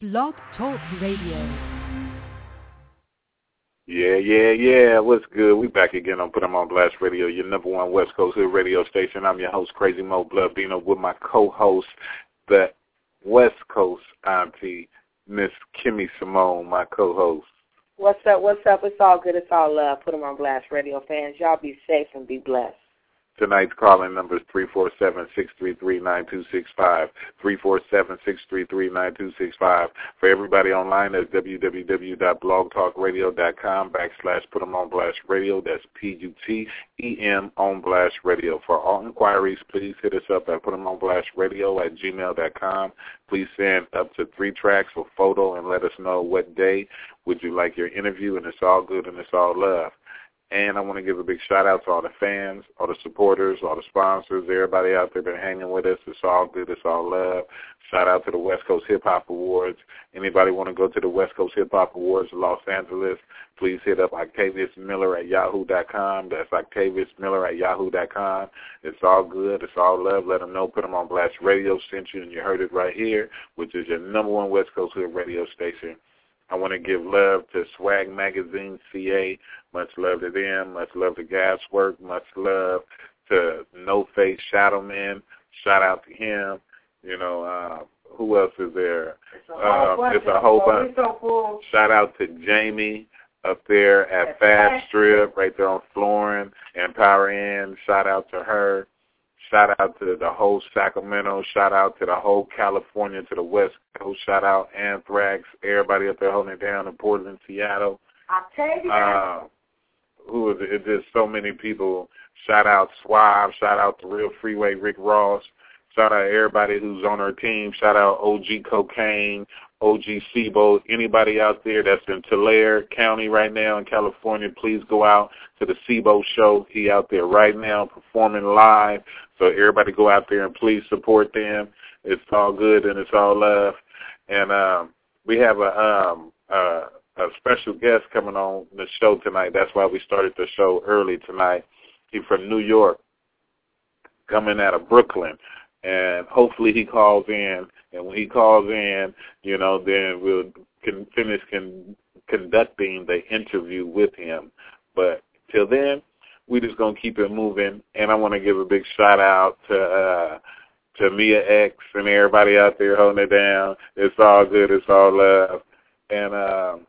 Blog Talk Radio. Yeah, yeah, yeah. What's good? We back again on Put 'em on Blast Radio, your number one West Coast Hood radio station. I'm your host, Crazy Mo Blood Dino, with my co-host, the West Coast auntie, Miss Kimmy Simone, my co-host. What's up? What's up? It's all good. It's all love. Put 'em on Blast Radio fans. Y'all be safe and be blessed. Tonight's calling number is 347-633-9265, 347-633-9265. For everybody online, that's www.blogtalkradio.com backslash put 'em on blast radio. That's P-U-T-E-M on blast radio. For all inquiries, please hit us up at put 'em on blast radio at gmail.com. Please send up to three tracks or photo and let us know what day would you like your interview, and it's all good and it's all love. And I want to give a big shout out to all the fans, all the supporters, all the sponsors, everybody out there been hanging with us. It's all good. It's all love. Shout out to the West Coast Hip Hop Awards. Anybody want to go to the West Coast Hip Hop Awards in Los Angeles, please hit up Octavius Miller at yahoo.com. That's Octavius Miller at yahoo.com. It's all good. It's all love. Let them know. Put them on Blast Radio sent you, and you heard it right here, which is your number one West Coast Hood radio station. I want to give love to Swag Magazine CA. Much love to them. Much love to Gaswork. Much love to No Face Shadowman. Shout out to him. You know, uh, who else is there? It's a whole Um, bunch. it's a whole bunch. So full. Shout out to Jamie up there at At Fast Strip, right there on Florin and Power Inn. Shout out to her. Shout out to the whole Sacramento. Shout out to the whole California, to the West Coast. Shout out Anthrax, everybody up there holding it down in Portland, Seattle. Octavia. Uh, who is it? It's just so many people. Shout out Swab. Shout out to Real Freeway, Rick Ross. Shout out everybody who's on our team. Shout out OG Cocaine, OG Sibo. Anybody out there that's in Tulare County right now in California, please go out to the Sibo show. He out there right now performing live. So everybody go out there and please support them. It's all good and it's all love. And um, we have a um, uh, a special guest coming on the show tonight. That's why we started the show early tonight. He's from New York, coming out of Brooklyn, and hopefully he calls in. And when he calls in, you know, then we'll can finish con- conducting the interview with him. But till then, we just gonna keep it moving. And I want to give a big shout out to. uh to Mia X and everybody out there holding it down. It's all good. It's all love. And um,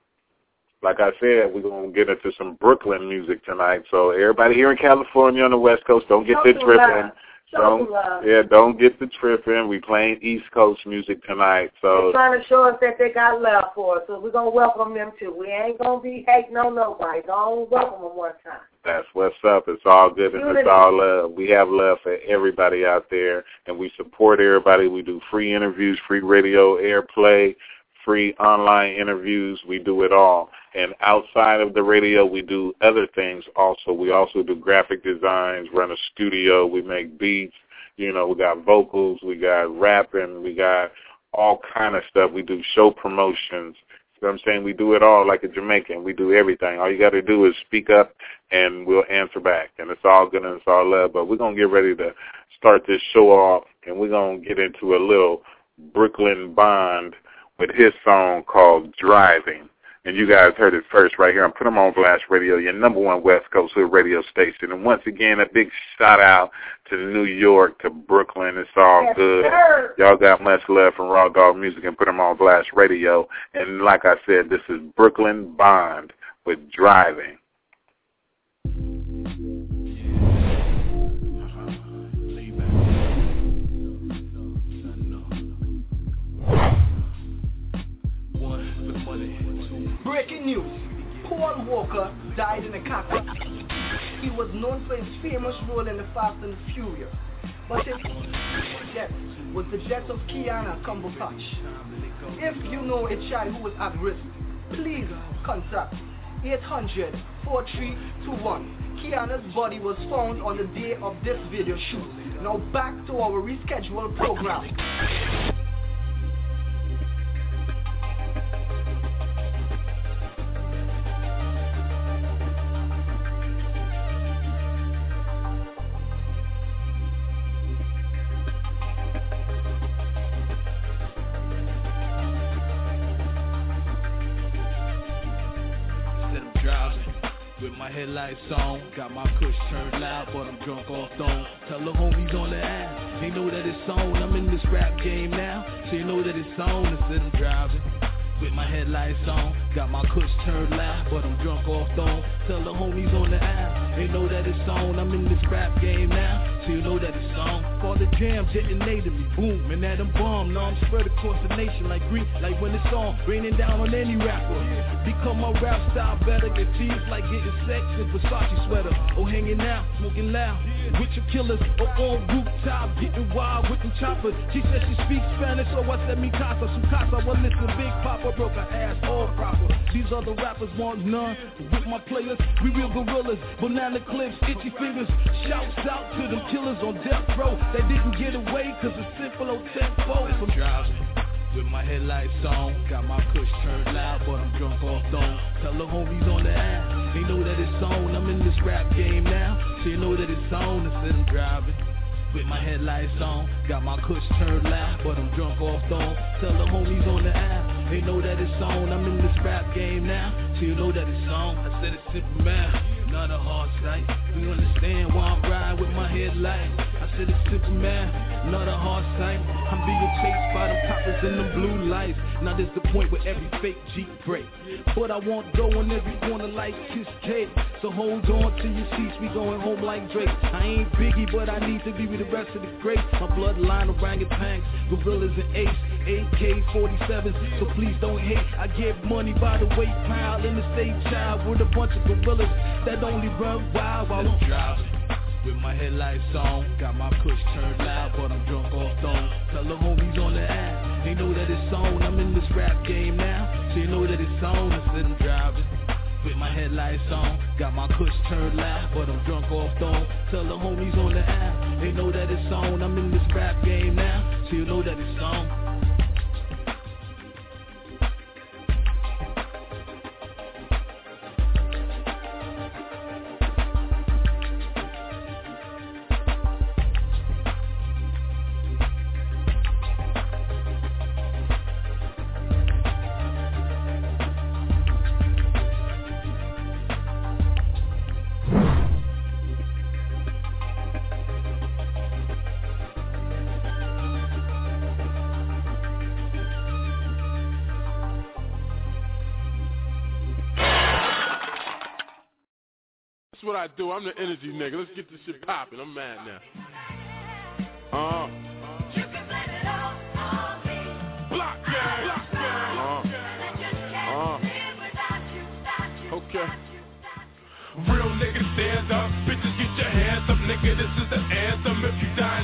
like I said, we're gonna get into some Brooklyn music tonight. So everybody here in California on the West Coast, don't get some tripping. Don't yeah, don't get the tripping. We playing East Coast music tonight. so They're trying to show us that they got love for us, so we're gonna welcome them too. We ain't gonna be hating on nobody. Gonna welcome them one time. that's what's up. It's all good and it's all love. We have love for everybody out there, and we support everybody. We do free interviews, free radio airplay, free online interviews. We do it all. And outside of the radio, we do other things also. We also do graphic designs, run a studio, we make beats. You know, we got vocals, we got rapping, we got all kind of stuff. We do show promotions. You know what I'm saying? We do it all like a Jamaican. We do everything. All you got to do is speak up and we'll answer back. And it's all good and it's all love. But we're going to get ready to start this show off and we're going to get into a little Brooklyn Bond with his song called Driving. And you guys heard it first right here on Put 'em on Blast Radio, your number one West Coast Hood radio station. And once again, a big shout out to New York, to Brooklyn. It's all Yes, good. sir. Y'all got much love from Raw Dog Music and Put 'em on Blast Radio. And like I said, this is Brooklyn Bond with Driving. Breaking news. Paul Walker died in a car crash. He was known for his famous role in The Fast and the Furious. But his death was the death of Kiana Cumberbatch. If you know a child who is at risk, please contact 800-4321. Kiana's body was found on the day of this video shoot. Now back to our rescheduled program. Headlights on, got my kush turned loud, but I'm drunk off throne. Tell the homies on the app, they know that it's on. I'm in this rap game now, so you know that it's on instead of driving with my headlights on. Got my kush turned loud, but I'm drunk off throne. Tell the homies on the app, they know that it's on. I'm in this rap game now, so you know that it's on. For the jam detonated me, boom, and that bomb. Now I'm spread across the nation like green, like when it's on, raining down on any rapper. Become my rap style better, get teased like getting sex in Versace sweater, or hanging out, smoking loud with your killers, or on rooftop, getting wild with them choppers. She said she speaks Spanish, so I said me casa, su casa. Well, listen, Big Papa broke her ass all proper. These other rappers want none. With my players, we real gorillas. Banana clips, itchy fingers. Shouts out to them killers on death row. They didn't get away cause it's simple old tempo. I'm driving. With my headlights on, got my kush turned loud, but I'm drunk off dome. Tell the homies on the app, they know that it's on. I'm in this rap game now, so you know that it's on instead I'm driving. With my headlights on, got my kush turned loud, but I'm drunk off throne. Tell the homies on the app, they know that it's on. I'm in this rap game now, so you know that it's on. I said it's simple man, not a hard sight. You understand why I'm riding with my headlights? I said it's simple man, not a hard sight. I'm being chased by them coppers in them blue lights. Now there's the point where every fake Jeep break. But I won't go on every corner like Kiss Cake. So hold on to your seats, we going home like Drake. I ain't Biggie, but I need to be with the rest of the greats. My bloodline of orangutans, gorillas and apes, AK-47s. So please don't hate. I get money by the weight pile in the state child with a bunch of gorillas that only run wild while I'm driving. With my headlights on, got my kush turned loud, but I'm drunk off throne. Tell the homies on the app, they know that it's on. I'm in this rap game now, so you know that it's on instead I'm driving. With my headlights on, got my kush turned loud, but I'm drunk off throne. Tell the homies on the app, they know that it's on. I'm in this rap game now, so you know that it's on. That's what I do. I'm the energy nigga. Let's get this shit popping. I'm mad now. Uh. Block gang. Block gang. Uh. Uh. Okay. Real niggas stand up, bitches get your hands up, nigga. This is the anthem. If you die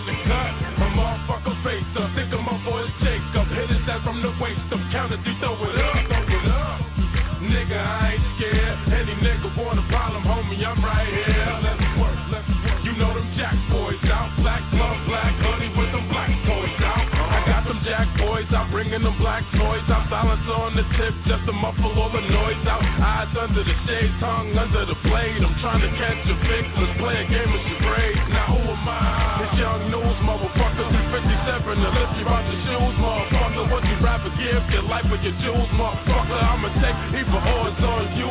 bringing them black out. Silence on the tip, just to muffle all the noise out. Eyes under the shade, tongue under the blade. I'm trying to catch a fix, let's play a game of charades. Now who am I? It's young news, motherfucker, 357. Now let's get out the shoes, motherfucker. What you rather give, your life or your jewels, motherfucker? I'ma take either it's on you,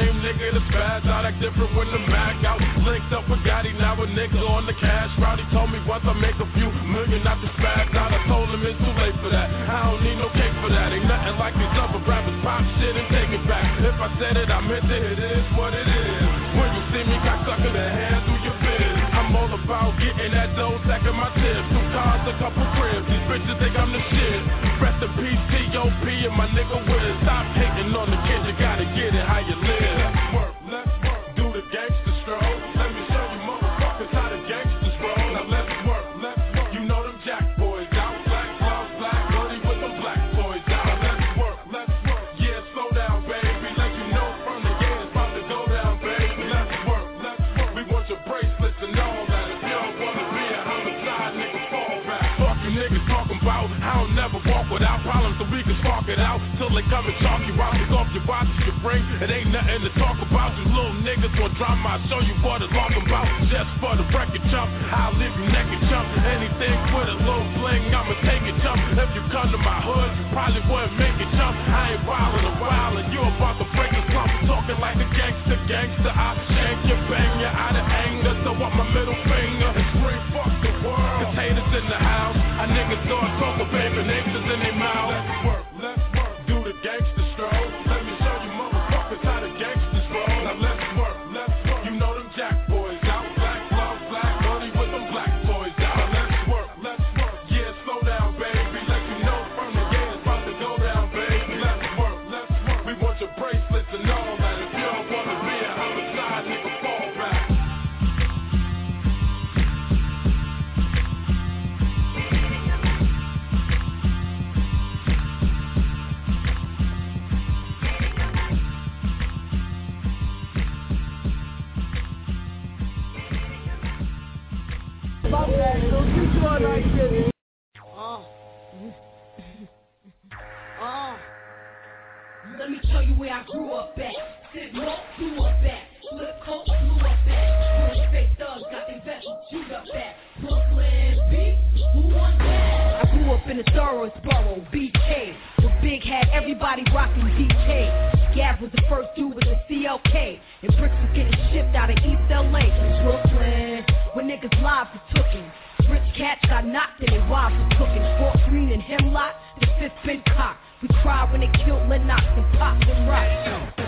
Same nigga that's bad, out act different when the mag out. Linked up with Gotti, now a nigga on the cash route. He told me once I make a few million, not to spaz out. I told him it's too late for that. I don't need no cake for that. Ain't nothing like these other rappers pop shit and take it back. If I said it, I meant it. It is what it is. When you see me, got sucker the hand through your biz. I'm all about getting that dough, stacking my tips. Two cars, a couple cribs. These bitches think I'm the shit. Rest in peace, T.O.P. and my nigga Wiz. We can spark it out till they come and talk you out. Take off your watch your bring. It ain't nothing to talk about. You little niggas want drama. I show you what it's talking about. Just for the record jump, I'll leave you naked jump. Anything with a low bling, I'ma take it jump. If you come to my hood, you probably wouldn't make lives. Rich cats got knocked and their wives was cooking. Fort Greene and Hemlock, the fifth been cocked. We cried when they killed Lennox and popped and rocked.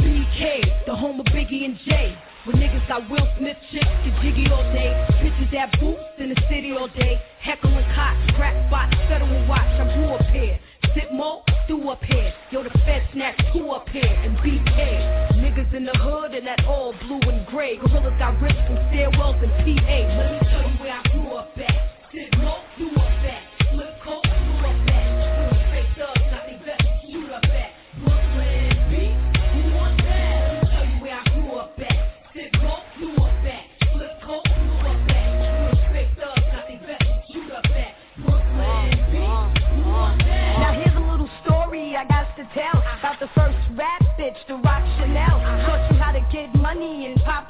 BK, the home of Biggie and Jay. When niggas got Will Smith chicks to jiggy all day. Bitches that boots in the city all day. Heckle and cots, crack spots, federal watch. I grew up here. Sit mo, do up here. Yo, the Fed snatch two up here. And BK. Niggas in the hood and that all blue and gray. Gorillas got rips from stairwells and PA. Let me tell you where I grew up at. Sit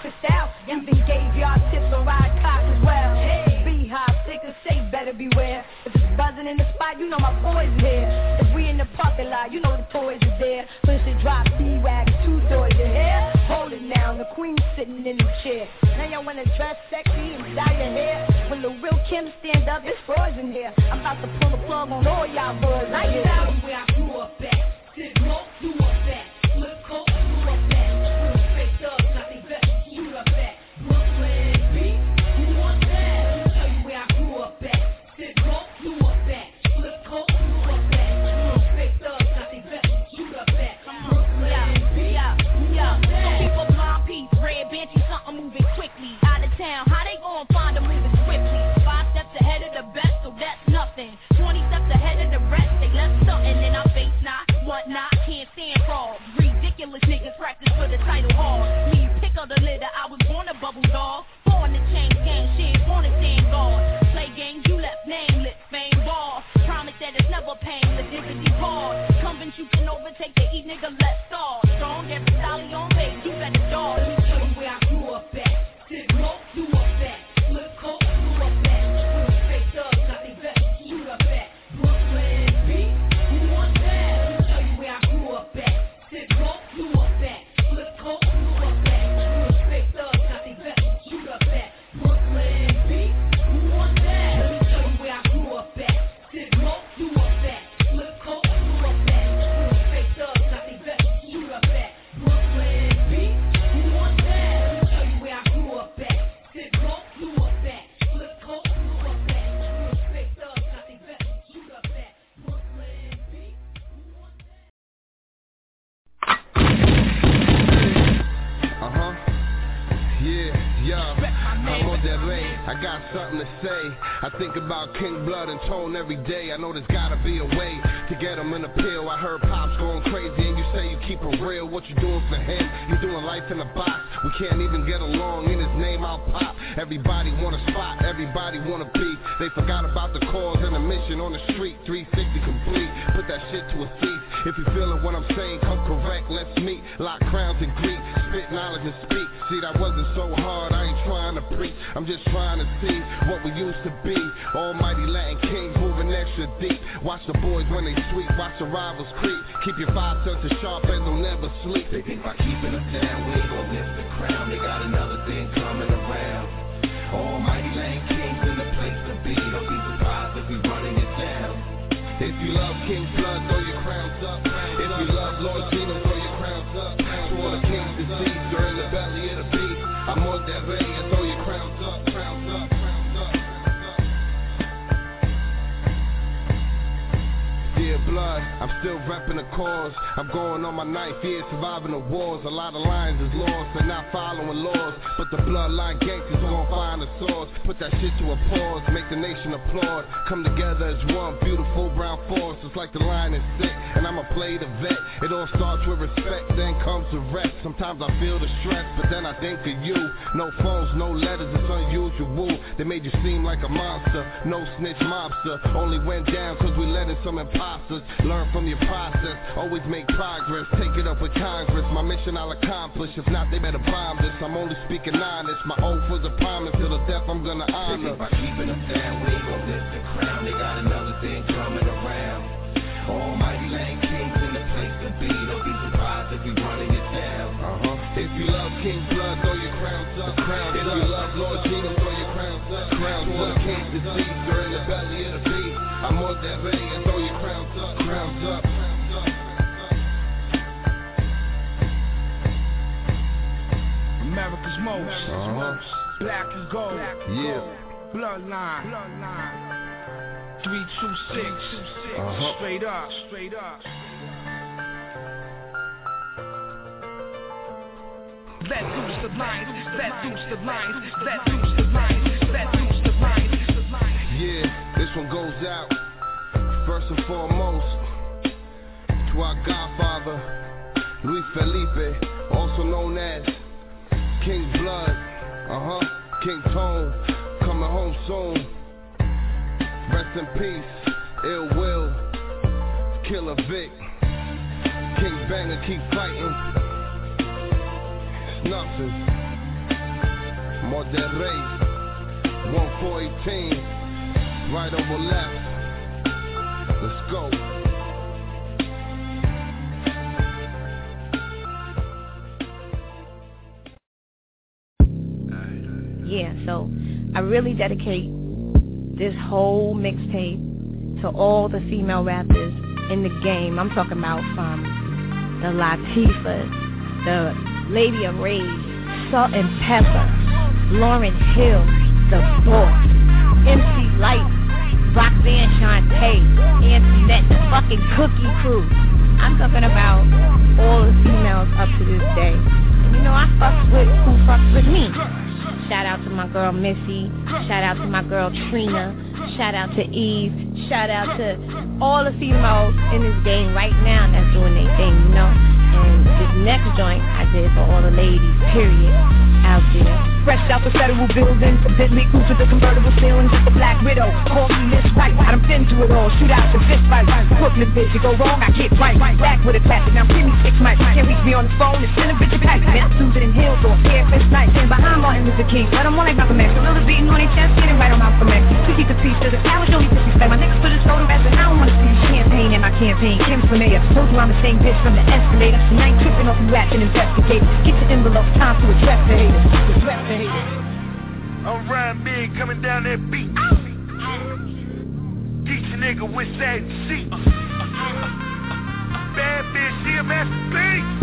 and pop Cristal. Even gave y'all tips on ride cock as well. Hey, beehive, sick of safe, better beware. If it's buzzing in the spot, you know my boys here. If we in the parking lot, you know the toys is there. Push the drop, D-Wag, two doors, you hear? Hold it now, the queen sitting in the chair. Now y'all wanna dress sexy and dye your hair. When the real Kim stand up, it's in here. I'm about to pull the plug on all y'all boys. Tell you where I grew up at. Sit low, do up at. I got something to say. I think about King Blood and Tone every day. I know there's gotta be a way to get him in a pill. I heard Pop's going crazy and you say you keep it real. What you doing for him? You doing life in a box. We can't even get along. In his name I'll pop. Everybody want a spot. Everybody want to be. They forgot about the cause and the mission on the street. 360 complete. Put that shit to a cease. If you feeling what I'm saying, come correct. Let's meet. Lock crowns and greet. Spit knowledge and speak. See, that wasn't so hard. I ain't trying to preach. I'm just trying to see what we used to be. Almighty Latin kings moving extra deep. Watch the boys when they sweep. Watch the rivals creep. Keep your five senses sharp and don't never sleep. They think by keeping them down, we ain't gon' lift the crown. They got another thing coming around. Almighty Latin kings in the place to be. Don't be surprised if we running it down. If you love King Blood, throw your crowns still repping the cause. I'm going on my ninth year surviving the wars. A lot of lines is lost and not following laws. But the bloodline gangsters gon' find the source. Put that shit to a pause, make the nation applaud. Come together as one beautiful brown force. It's like the line is sick, and I'ma play the vet. It all starts with respect, then comes the rest. Sometimes I feel the stress, but then I think of you. No phones, no letters, it's unusual. They made you seem like a monster. No snitch mobster. Only went down cause we let in some imposters. Learn from process, always make progress. Take it up with Congress. My mission I'll accomplish. If not, they better bomb this. I'm only speaking honest. My oath was a promise. Till the death I'm gonna honor. by keeping them down, we gon' lift the crown. They got another thing coming around. Almighty Latin kings in the place to be. Don't be surprised if we running it down. Uh-huh. If you love King Blood, throw your crowns up. crowns if you love Lord Jesus, throw your crowns up. Crowns up. King's you're in the belly of the beast. I'm on that bay America's most. Uh-huh. Black and gold. Yeah. Bloodline. 326. Uh-huh. Straight up. Straight up. Let loose the lines. Let loose the lines. Let loose the lines. Let loose the lines. Yeah, this one goes out first and foremost to our Godfather, Luis Felipe, also known as King Blood, uh huh, King Tone, coming home soon. Rest in peace, Ill Will, Killer Vic, King Banger, keep fighting. It's nothing. Dead 1418. Right over left. Let's go. So I really dedicate this whole mixtape to all the female rappers in the game. I'm talking about from the Latifahs, the Lady of Rage, Salt and Pepa, Lauryn Hill, The Boss, MC Lyte, Roxanne Shante, Antoinette, the fucking Cookie Crew. I'm talking about all the females up to this day. And you know, I fucks with who fucks with me. Shout out to my girl Missy. Shout out to my girl Trina. Shout out to Eve. Shout out to all the females in this game right now that's doing their thing, you know. And this next joint I did for all the ladies, period, out there. Fresh out the federal building, Bentley coupe with the convertible ceiling, black widow. Call me Miss Right, I done been through it all. Shoot out the fist fight, Brooklyn bitch, you go wrong, I get right. Back with a tactic, now give me six mics. Can't reach me on the phone, it's send a bitch pack. I'm Susan in Hills or AFS night. Stand behind Martin Luther King, let 'em want like Malcolm X. Gorillas beating on their chest, getting right on Malcolm X. To keep the peace to the power, show me disrespect. My niggas put a soda rest, and I don't wanna see champagne in my campaign. Kim familiar, told you I'm the same bitch from the escalator. And ain't tripping off you acting investigate. Get your envelope, time to address the haters. The haters. I'm riding big, coming down that beat. Teach a nigga with that seat. Bad bitch, she a masterpiece.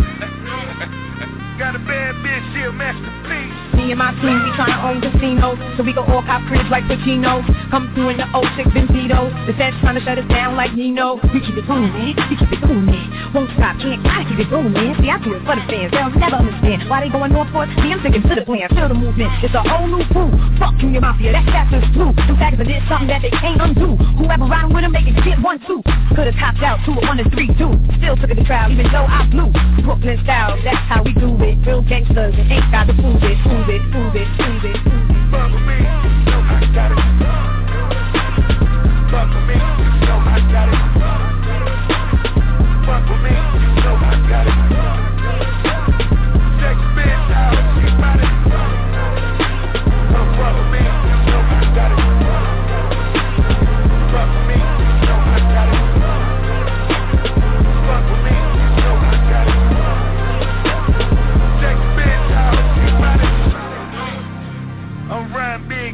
Got a bad bitch, she a masterpiece. Me and my team, we tryna own casinos, so we go all cop cribs like Pacino. Come through in the 06 Benzito. The Feds tryna shut us down like Nino. We keep it going, man. We keep it going, man. Won't stop, can't gotta keep it going, man. See, I do it for the fans. They'll never understand why they going north for. See, I'm sticking to the plan. Feel the movement. It's a whole new crew. Fuck Junior Mafia, that's chapters blue. Two factors did something that they can't undo. Whoever riding with them, they can get one two. Could've topped out to a one and three two. Still took it to trial, even though I blew. Brooklyn style, that's how we do it. Real gangsters and ain't got to prove it, prove it, prove it, prove it. With me,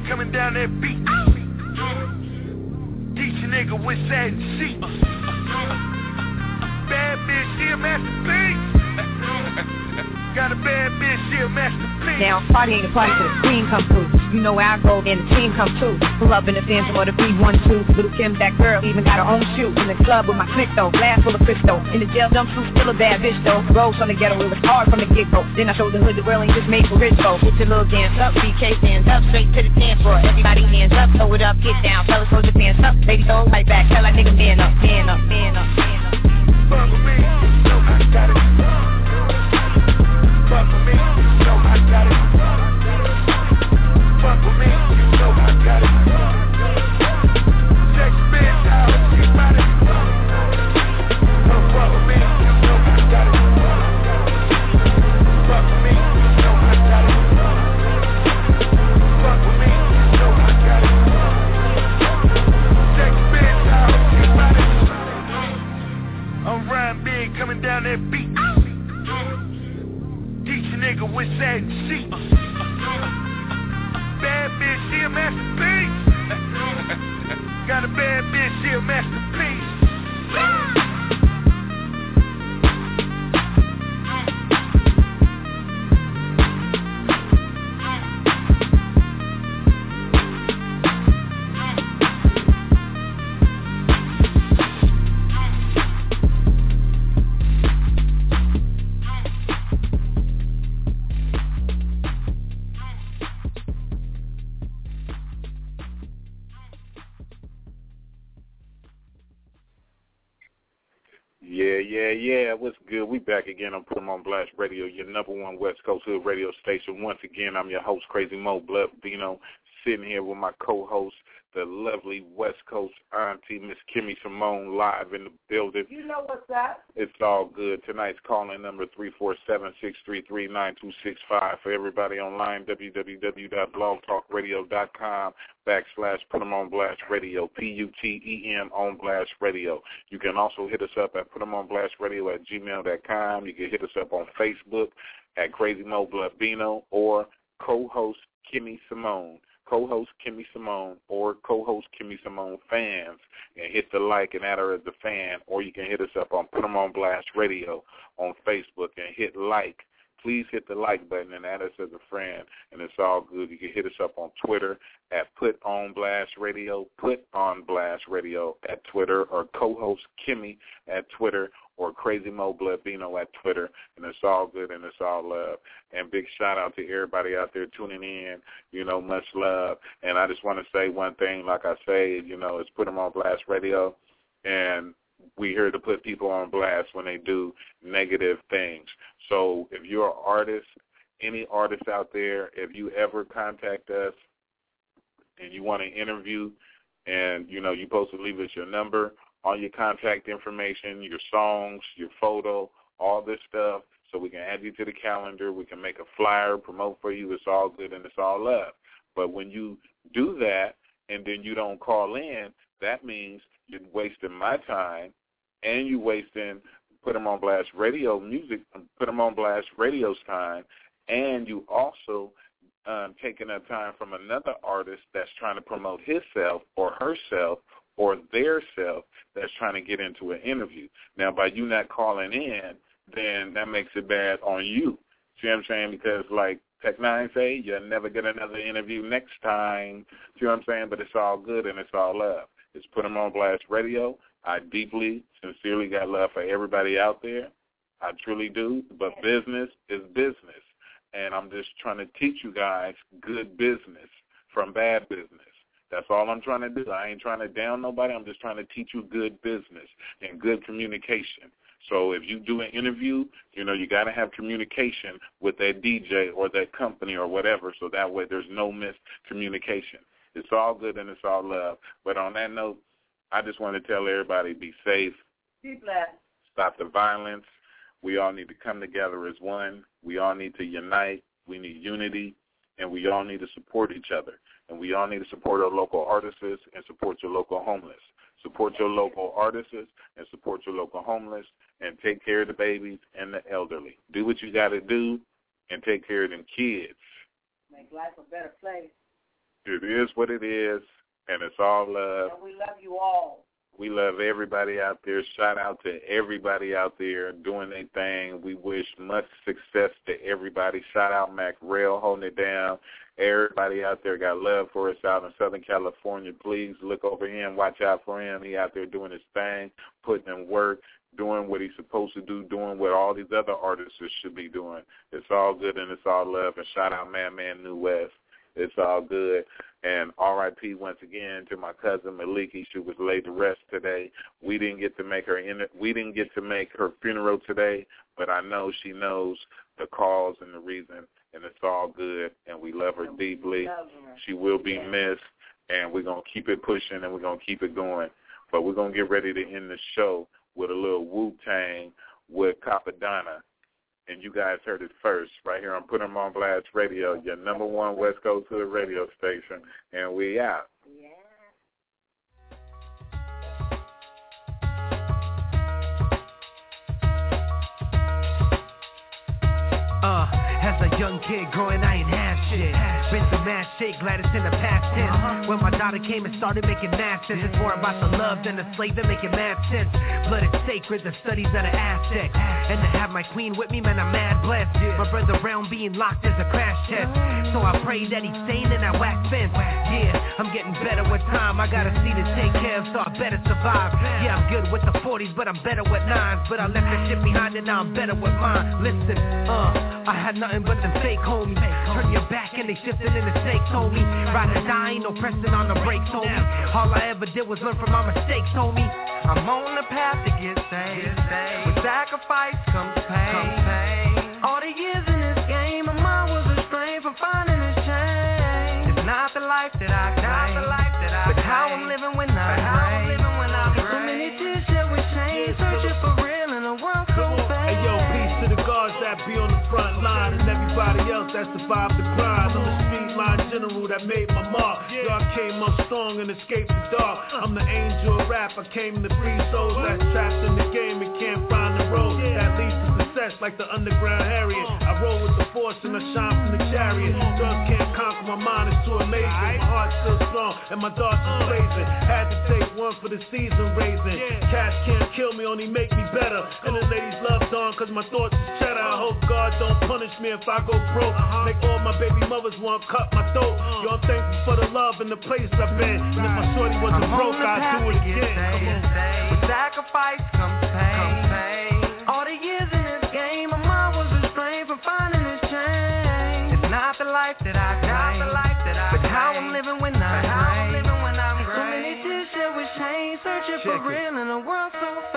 coming down that beat. Teach a nigga what's that shit. Bad bitch, she a masterpiece. Got a bad bitch, she a masterpiece. Now, party ain't a party till the screen come through. You know where I go, and the team come too. Pull up in the Phantom or the B12. Little Kim, that girl, even got her own shoe. In the club with my click though, glass full of crystal. In the jail jumpsuit, still a bad bitch though. Rose from the ghetto, it was hard from the get-go. Then I showed the hood the world ain't just made for rich folks. Put your little hands up, BK stands up, straight to the dance floor. Everybody hands up, throw it up, get down. Fellas, hold your pants up. Ladies, throw it right back. Tell that nigga man up, man up, man up, man up. Fuck with on Blast Radio, your number one West Coast Hood radio station. Once again, I'm your host, Crazy Mo Blood Bino, sitting here with my co-host, the lovely West Coast auntie, Miss Kimmy Simone, live in the building. You know what's up? It's all good. Tonight's calling number three four seven six three three nine two six five for everybody online. www.blogtalkradio.com backslash Put 'em on Blast Radio. P U T E M on Blast Radio. You can also hit us up at Put 'em on Blast Radio at gmail.com. You can hit us up on Facebook at Crazy Mo Blabino or co-host Kimmy Simone co-host Kimmy Simone or co-host Kimmy Simone fans and hit the like and add her as a fan, or you can hit us up on Put 'em on Blast Radio on Facebook and hit like. Please hit the like button and add us as a friend, and it's all good. You can hit us up on Twitter at Put On Blast Radio, Put On Blast Radio at Twitter, or co-host Kimmy at Twitter, or Crazy Mo Blabino at Twitter, and it's all good and it's all love. And big shout out to everybody out there tuning in. You know, much love. And I just want to say one thing, like I say, you know, it's them on Blast Radio, and we here to put people on blast when they do negative things. So if you're an artist, any artist out there, if you ever contact us and you want to interview, and you know you're supposed to leave us your number, all your contact information, your songs, your photo, all this stuff, so we can add you to the calendar. We can make a flyer, promote for you. It's all good and it's all love. But when you do that and then you don't call in, that means you're wasting my time and you're wasting them on Blast Radio music, put them on Blast Radio's time, and you also um, taking up time from another artist that's trying to promote himself or herself or their self that's trying to get into an interview. Now, by you not calling in, then that makes it bad on you. See what I'm saying? Because, like, Tech Nine say you'll never get another interview next time. See what I'm saying? But it's all good and it's all love. It's Put 'em on Blast Radio. I deeply, sincerely got love for everybody out there. I truly do. But business is business. And I'm just trying to teach you guys good business from bad business. That's all I'm trying to do. I ain't trying to down nobody. I'm just trying to teach you good business and good communication. So if you do an interview, you know, you got to have communication with that DJ or that company or whatever so that way there's no miscommunication. It's all good and it's all love. But on that note, I just want to tell everybody be safe. Be blessed. Stop the violence. We all need to come together as one. We all need to unite. We need unity, and we all need to support each other. And we all need to support our local artists and support your local homeless. Support your local artists and support your local homeless and take care of the babies and the elderly. Do what you got to do and take care of them kids. Make life a better place. It is what it is, and it's all love. And we love you all. We love everybody out there. Shout out to everybody out there doing their thing. We wish much success to everybody. Shout out Mac Rail holding it down. Everybody out there got love for us out in Southern California. Please look over him. Watch out for him. He out there doing his thing, putting in work, doing what he's supposed to do, doing what all these other artists should be doing. It's all good and it's all love. And shout out Man Man New West. It's all good. And RIP once again to my cousin Maliki. She was laid to rest today. We didn't get to make her in we didn't get to make her funeral today, but I know she knows the cause and the reason and it's all good and we love her deeply. She will be missed and we're gonna keep it pushing and we're gonna keep it going. But we're gonna get ready to end the show with a little Wu Tang with Cappadonna and you guys heard it first right here on Put 'em on Blast Radio, your number one West Coast Hood radio station, and we out. Young kid growing, I ain't half shit. Been through mad shit, glad it's in the past tense. When my daughter came and started making mad sense, it's more about the love than the slave and making mad sense. Blood is sacred, the studies of the Aztecs. And to have my queen with me, man, I'm mad blessed. My brother Brown being locked is a crash test. So I pray that he's sane in that wax fence. Yeah, I'm getting better with time. I got a seat to take care of, so I better survive. Yeah, I'm good with the 40s, but I'm better with nines. But I left that shit behind and now I'm better with mine. Listen, uh, I had nothing but them fake homies. Turn your back and they shifting in the snakes, homie. Ride or die, ain't no pressing on the brakes, homie. All I ever did was learn from my mistakes, homie. I'm on the path to get saved. With sacrifice comes pain. All the years that survived the grind. I'm the street line general that made my mark. Y'all came up strong and escaped the dark. Uh. I'm the angel of rap. I came to free souls that trapped in the game and can't find the road that leads to success like the underground Harriet. I roll with the force and I shine from the chariot. Drugs can't conquer my mind, it's too amazing. My heart's still strong and my darts are blazing. Had to take one for the season raising. Cash can't kill me, only make me better. And the ladies love Dawn cause my thoughts is cheddar. I hope God don't punish me if I go broke. Make all my baby mothers want cut my throat. I'm thankful for the love and the place I've been. And if my shorty wasn't broke, I'd do it again. Come on. sacrifice comes not the life that I claim, but how I'm living when I reign. So many tears shed with change, searching for it. real in a world so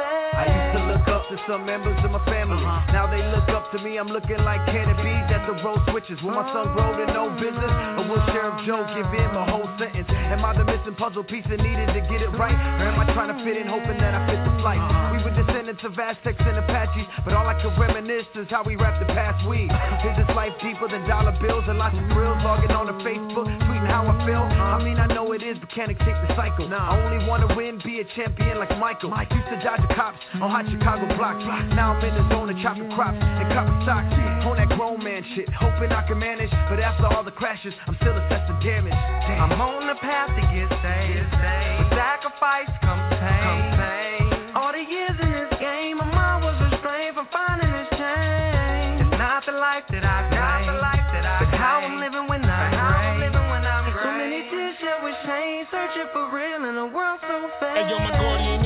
to some members of my family. Now they look up to me. I'm looking like Cannon Bees at the road switches. Will my son grow to no business? Or will Sheriff Joe give him a whole sentence? Am I the missing puzzle piece that needed to get it right? Or am I trying to fit in, hoping that I fit the flight? We were descendants of Aztecs and Apaches, but all I can reminisce is how we rapped the past week. Is this life deeper than dollar bills and lots of thrills? Logging on to Facebook, tweeting how I feel. I mean, I know it is, but can't escape the cycle. I only want to win, be a champion like Michael. I used to dodge the cops on hot Chicago blocks blocks. Now I'm in the zone of chopping crops and copper stocks on that grown man shit. Hoping I can manage, but after all the crashes, I'm still assessing damage. Damn. I'm on the path to get saved. With sacrifice comes pain. pain. All the years in this game, my mind was restrained from finding this change. It's not the life that I dreamed. the life that I but how I'm living when I'm great. So many tears shed with shame, searching for real in a world so fake. Hey, yo, my guardian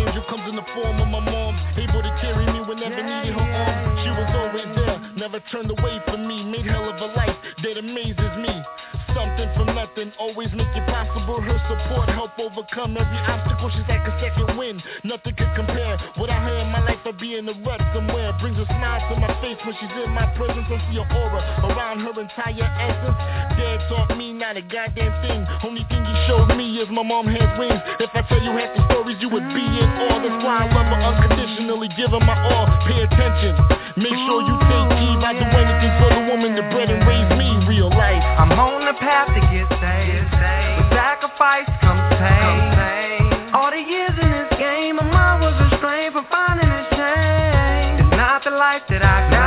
in the form of my mom, able to carry me whenever needed her arms. She was always there, never turned away from me, made hell of a life that amazes me something from nothing, always make it possible. Her support help overcome every obstacle. She's like a second wind, nothing can compare. Without her in my life, I'd be in a rut somewhere. Brings a smile to my face when she's in my presence. I see her aura around her entire essence. Dad taught me not a goddamn thing. Only thing he showed me is my mom has wings. If I tell you half the stories, you would be in awe. That's why I love her unconditionally, give her my all. Pay attention, make sure you take heed. I do anything for the woman that bred and life that I